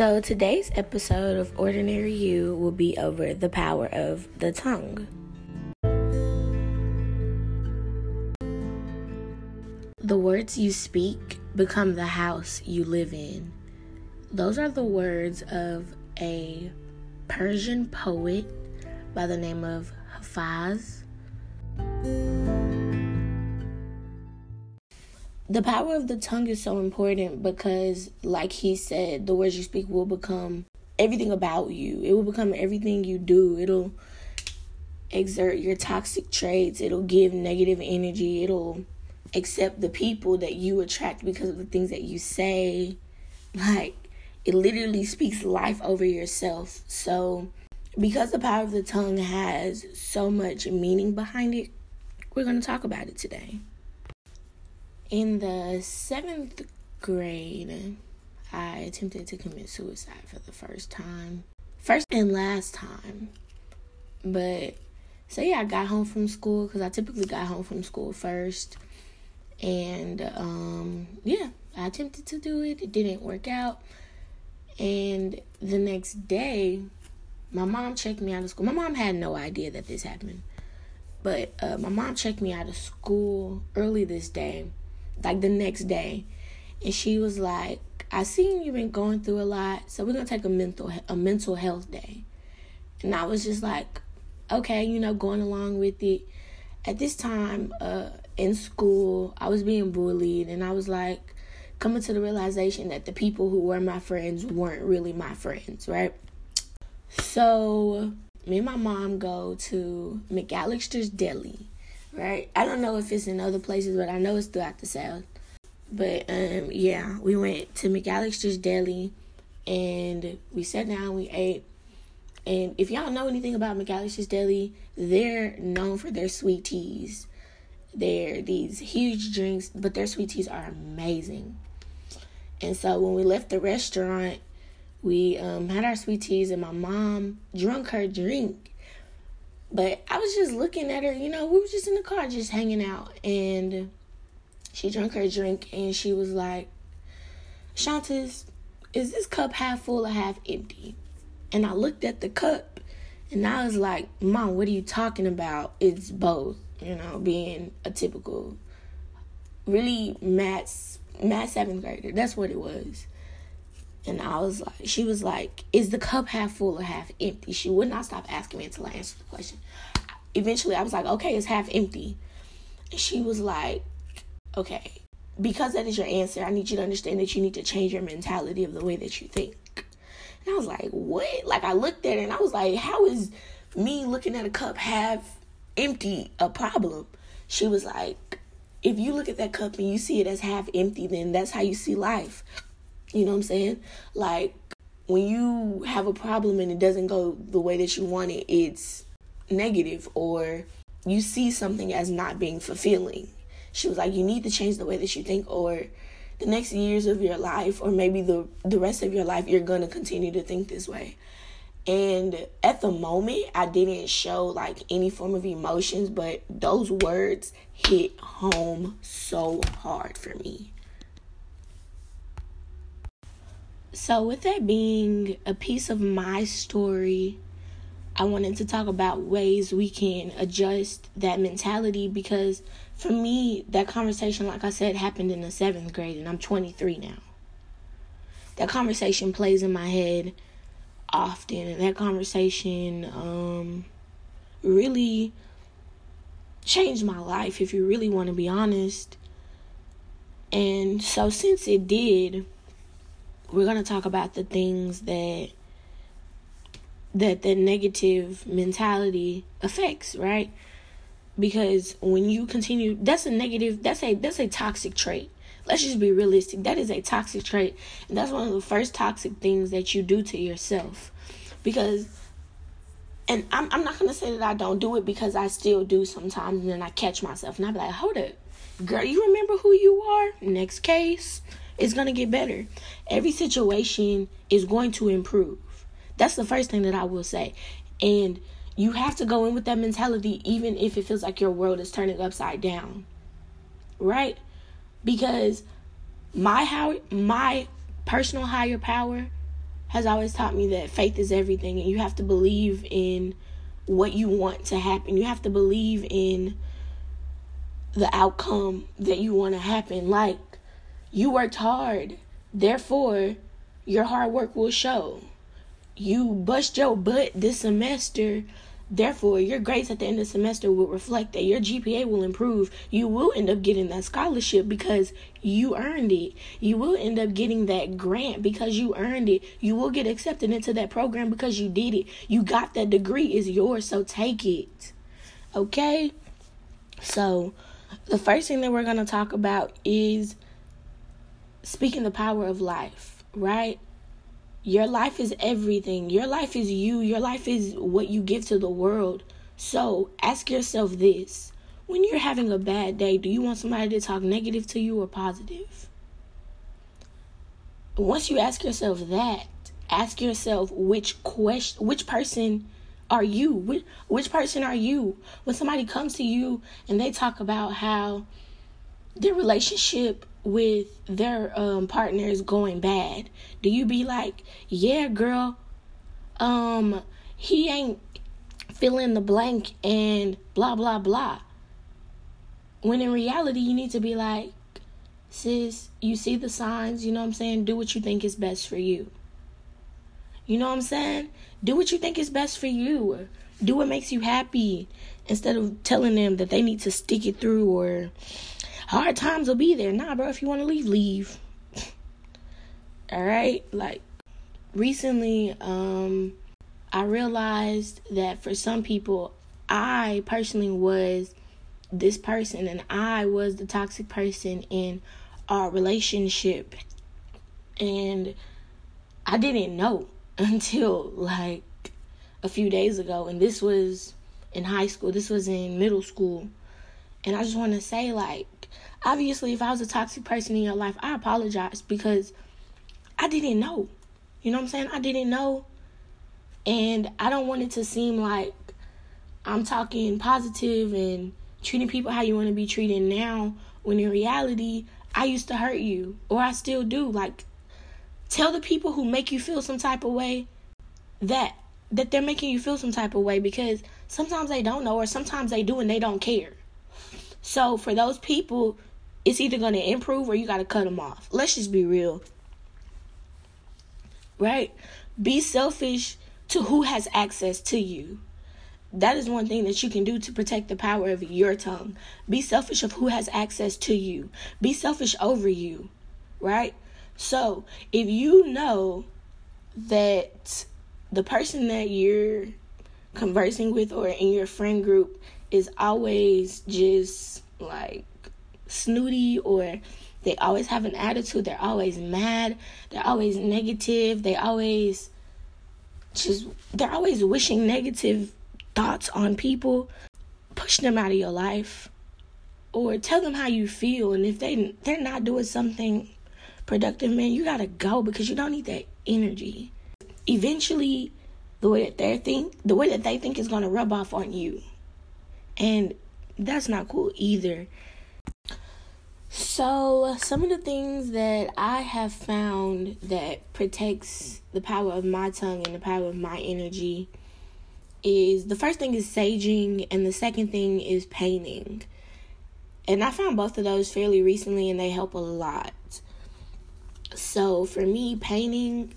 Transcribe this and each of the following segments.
So, today's episode of Ordinary You will be over the power of the tongue. The words you speak become the house you live in. Those are the words of a Persian poet by the name of Hafez. The power of the tongue is so important because, like he said, the words you speak will become everything about you. It will become everything you do. It'll exert your toxic traits. It'll give negative energy. It'll accept the people that you attract because of the things that you say. Like, it literally speaks life over yourself. So, because the power of the tongue has so much meaning behind it, we're going to talk about it today. In the seventh grade, I attempted to commit suicide for the first time. First and last time. But say I got home from school, because I typically got home from school first. And um, yeah, I attempted to do it. It didn't work out. And the next day, my mom checked me out of school. My mom had no idea that this happened. But uh, my mom checked me out of school early this day like the next day, and she was like, "I seen you been going through a lot, so we're gonna take a mental a mental health day." And I was just like, "Okay, you know, going along with it." At this time, uh, in school, I was being bullied, and I was like, coming to the realization that the people who were my friends weren't really my friends, right? So me and my mom go to McAlister's Deli right? I don't know if it's in other places, but I know it's throughout the South. But um, yeah, we went to McAlister's Deli and we sat down, we ate. And if y'all know anything about McAlister's Deli, they're known for their sweet teas. They're these huge drinks, but their sweet teas are amazing. And so when we left the restaurant, we um, had our sweet teas, and my mom drunk her drink but I was just looking at her, you know, we were just in the car just hanging out and she drank her drink and she was like, Shantis, is this cup half full or half empty? And I looked at the cup and I was like, Mom, what are you talking about? It's both, you know, being a typical, really mad, mad seventh grader. That's what it was. And I was like, she was like, is the cup half full or half empty? She would not stop asking me until I answered the question. Eventually, I was like, okay, it's half empty. And she was like, okay, because that is your answer, I need you to understand that you need to change your mentality of the way that you think. And I was like, what? Like, I looked at it and I was like, how is me looking at a cup half empty a problem? She was like, if you look at that cup and you see it as half empty, then that's how you see life. You know what I'm saying? Like when you have a problem and it doesn't go the way that you want it, it's negative or you see something as not being fulfilling. She was like, you need to change the way that you think or the next years of your life or maybe the the rest of your life you're going to continue to think this way. And at the moment, I didn't show like any form of emotions, but those words hit home so hard for me. So, with that being a piece of my story, I wanted to talk about ways we can adjust that mentality because for me, that conversation, like I said, happened in the seventh grade, and I'm 23 now. That conversation plays in my head often, and that conversation um, really changed my life, if you really want to be honest. And so, since it did, we're going to talk about the things that that the negative mentality affects, right? Because when you continue that's a negative that's a that's a toxic trait. Let's just be realistic. That is a toxic trait. And that's one of the first toxic things that you do to yourself. Because and I'm I'm not gonna say that I don't do it because I still do sometimes and then I catch myself and I be like, hold up, Girl, you remember who you are? Next case it's going to get better. Every situation is going to improve. That's the first thing that I will say. And you have to go in with that mentality even if it feels like your world is turning upside down. Right? Because my how my personal higher power has always taught me that faith is everything and you have to believe in what you want to happen. You have to believe in the outcome that you want to happen. Like, you worked hard, therefore, your hard work will show. You bust your butt this semester Therefore, your grades at the end of the semester will reflect that your GPA will improve. You will end up getting that scholarship because you earned it. You will end up getting that grant because you earned it. You will get accepted into that program because you did it. You got that degree is yours, so take it. Okay? So, the first thing that we're going to talk about is speaking the power of life, right? Your life is everything. Your life is you. Your life is what you give to the world. So ask yourself this when you're having a bad day, do you want somebody to talk negative to you or positive? Once you ask yourself that, ask yourself which question, which person are you? Which, which person are you? When somebody comes to you and they talk about how their relationship with their um partners going bad. Do you be like yeah girl um he ain't fill in the blank and blah blah blah. When in reality you need to be like sis you see the signs you know what i'm saying? Do what you think is best for you. You know what i'm saying? Do what you think is best for you. Do what makes you happy instead of telling them that they need to stick it through or hard times will be there. Nah, bro, if you want to leave, leave. All right? Like recently um I realized that for some people I personally was this person and I was the toxic person in our relationship. And I didn't know until like a few days ago and this was in high school. This was in middle school. And I just want to say like obviously if I was a toxic person in your life, I apologize because I didn't know. You know what I'm saying? I didn't know. And I don't want it to seem like I'm talking positive and treating people how you want to be treated now when in reality I used to hurt you or I still do. Like tell the people who make you feel some type of way that that they're making you feel some type of way because sometimes they don't know or sometimes they do and they don't care. So for those people it's either going to improve or you got to cut them off. Let's just be real. Right? Be selfish to who has access to you. That is one thing that you can do to protect the power of your tongue. Be selfish of who has access to you. Be selfish over you. Right? So, if you know that the person that you're conversing with or in your friend group is always just like snooty or they always have an attitude. They're always mad. They're always negative. They always just, they're always wishing negative thoughts on people. Push them out of your life or tell them how you feel. And if they, they're not doing something productive, man, you gotta go because you don't need that energy. Eventually, the way that they think, the way that they think is gonna rub off on you. And that's not cool either. So, some of the things that I have found that protects the power of my tongue and the power of my energy is the first thing is saging, and the second thing is painting. And I found both of those fairly recently, and they help a lot. So, for me, painting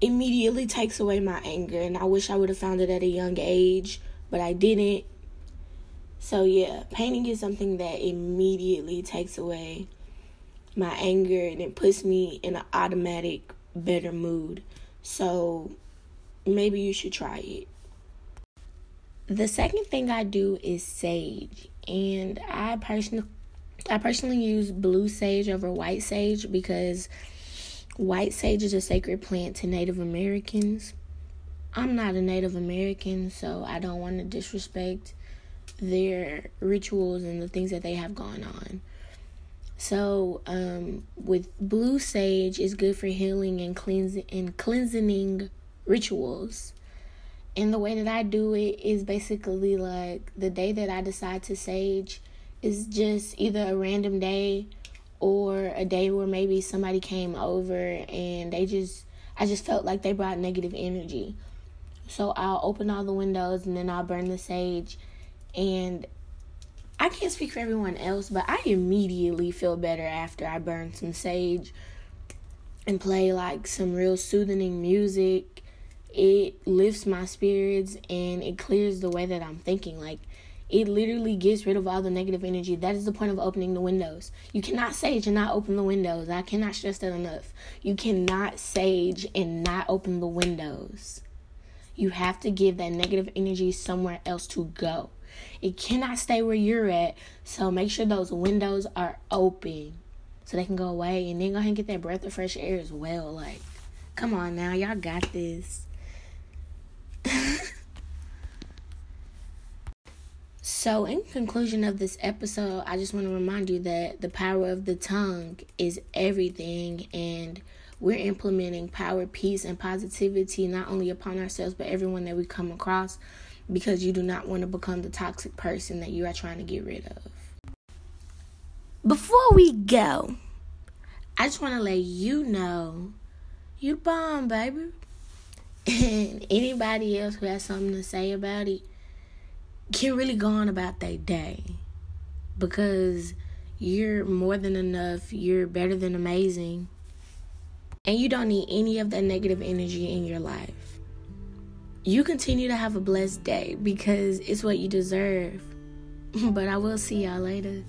immediately takes away my anger, and I wish I would have found it at a young age, but I didn't. So, yeah, painting is something that immediately takes away my anger and it puts me in an automatic better mood. So, maybe you should try it. The second thing I do is sage, and I personally I personally use blue sage over white sage because white sage is a sacred plant to Native Americans. I'm not a Native American, so I don't want to disrespect their rituals and the things that they have gone on. So, um, with blue sage is good for healing and cleansing and cleansing rituals. And the way that I do it is basically like the day that I decide to sage is just either a random day or a day where maybe somebody came over and they just I just felt like they brought negative energy. So I'll open all the windows and then I'll burn the sage. And I can't speak for everyone else, but I immediately feel better after I burn some sage and play like some real soothing music. It lifts my spirits and it clears the way that I'm thinking. Like, it literally gets rid of all the negative energy. That is the point of opening the windows. You cannot sage and not open the windows. I cannot stress that enough. You cannot sage and not open the windows. You have to give that negative energy somewhere else to go. It cannot stay where you're at. So make sure those windows are open so they can go away and then go ahead and get that breath of fresh air as well. Like, come on now, y'all got this. so, in conclusion of this episode, I just want to remind you that the power of the tongue is everything and we're implementing power, peace, and positivity not only upon ourselves but everyone that we come across because you do not want to become the toxic person that you are trying to get rid of. Before we go, I just want to let you know you bomb, baby. And anybody else who has something to say about it can really go on about their day because you're more than enough. You're better than amazing. And you don't need any of that negative energy in your life. You continue to have a blessed day because it's what you deserve. But I will see y'all later.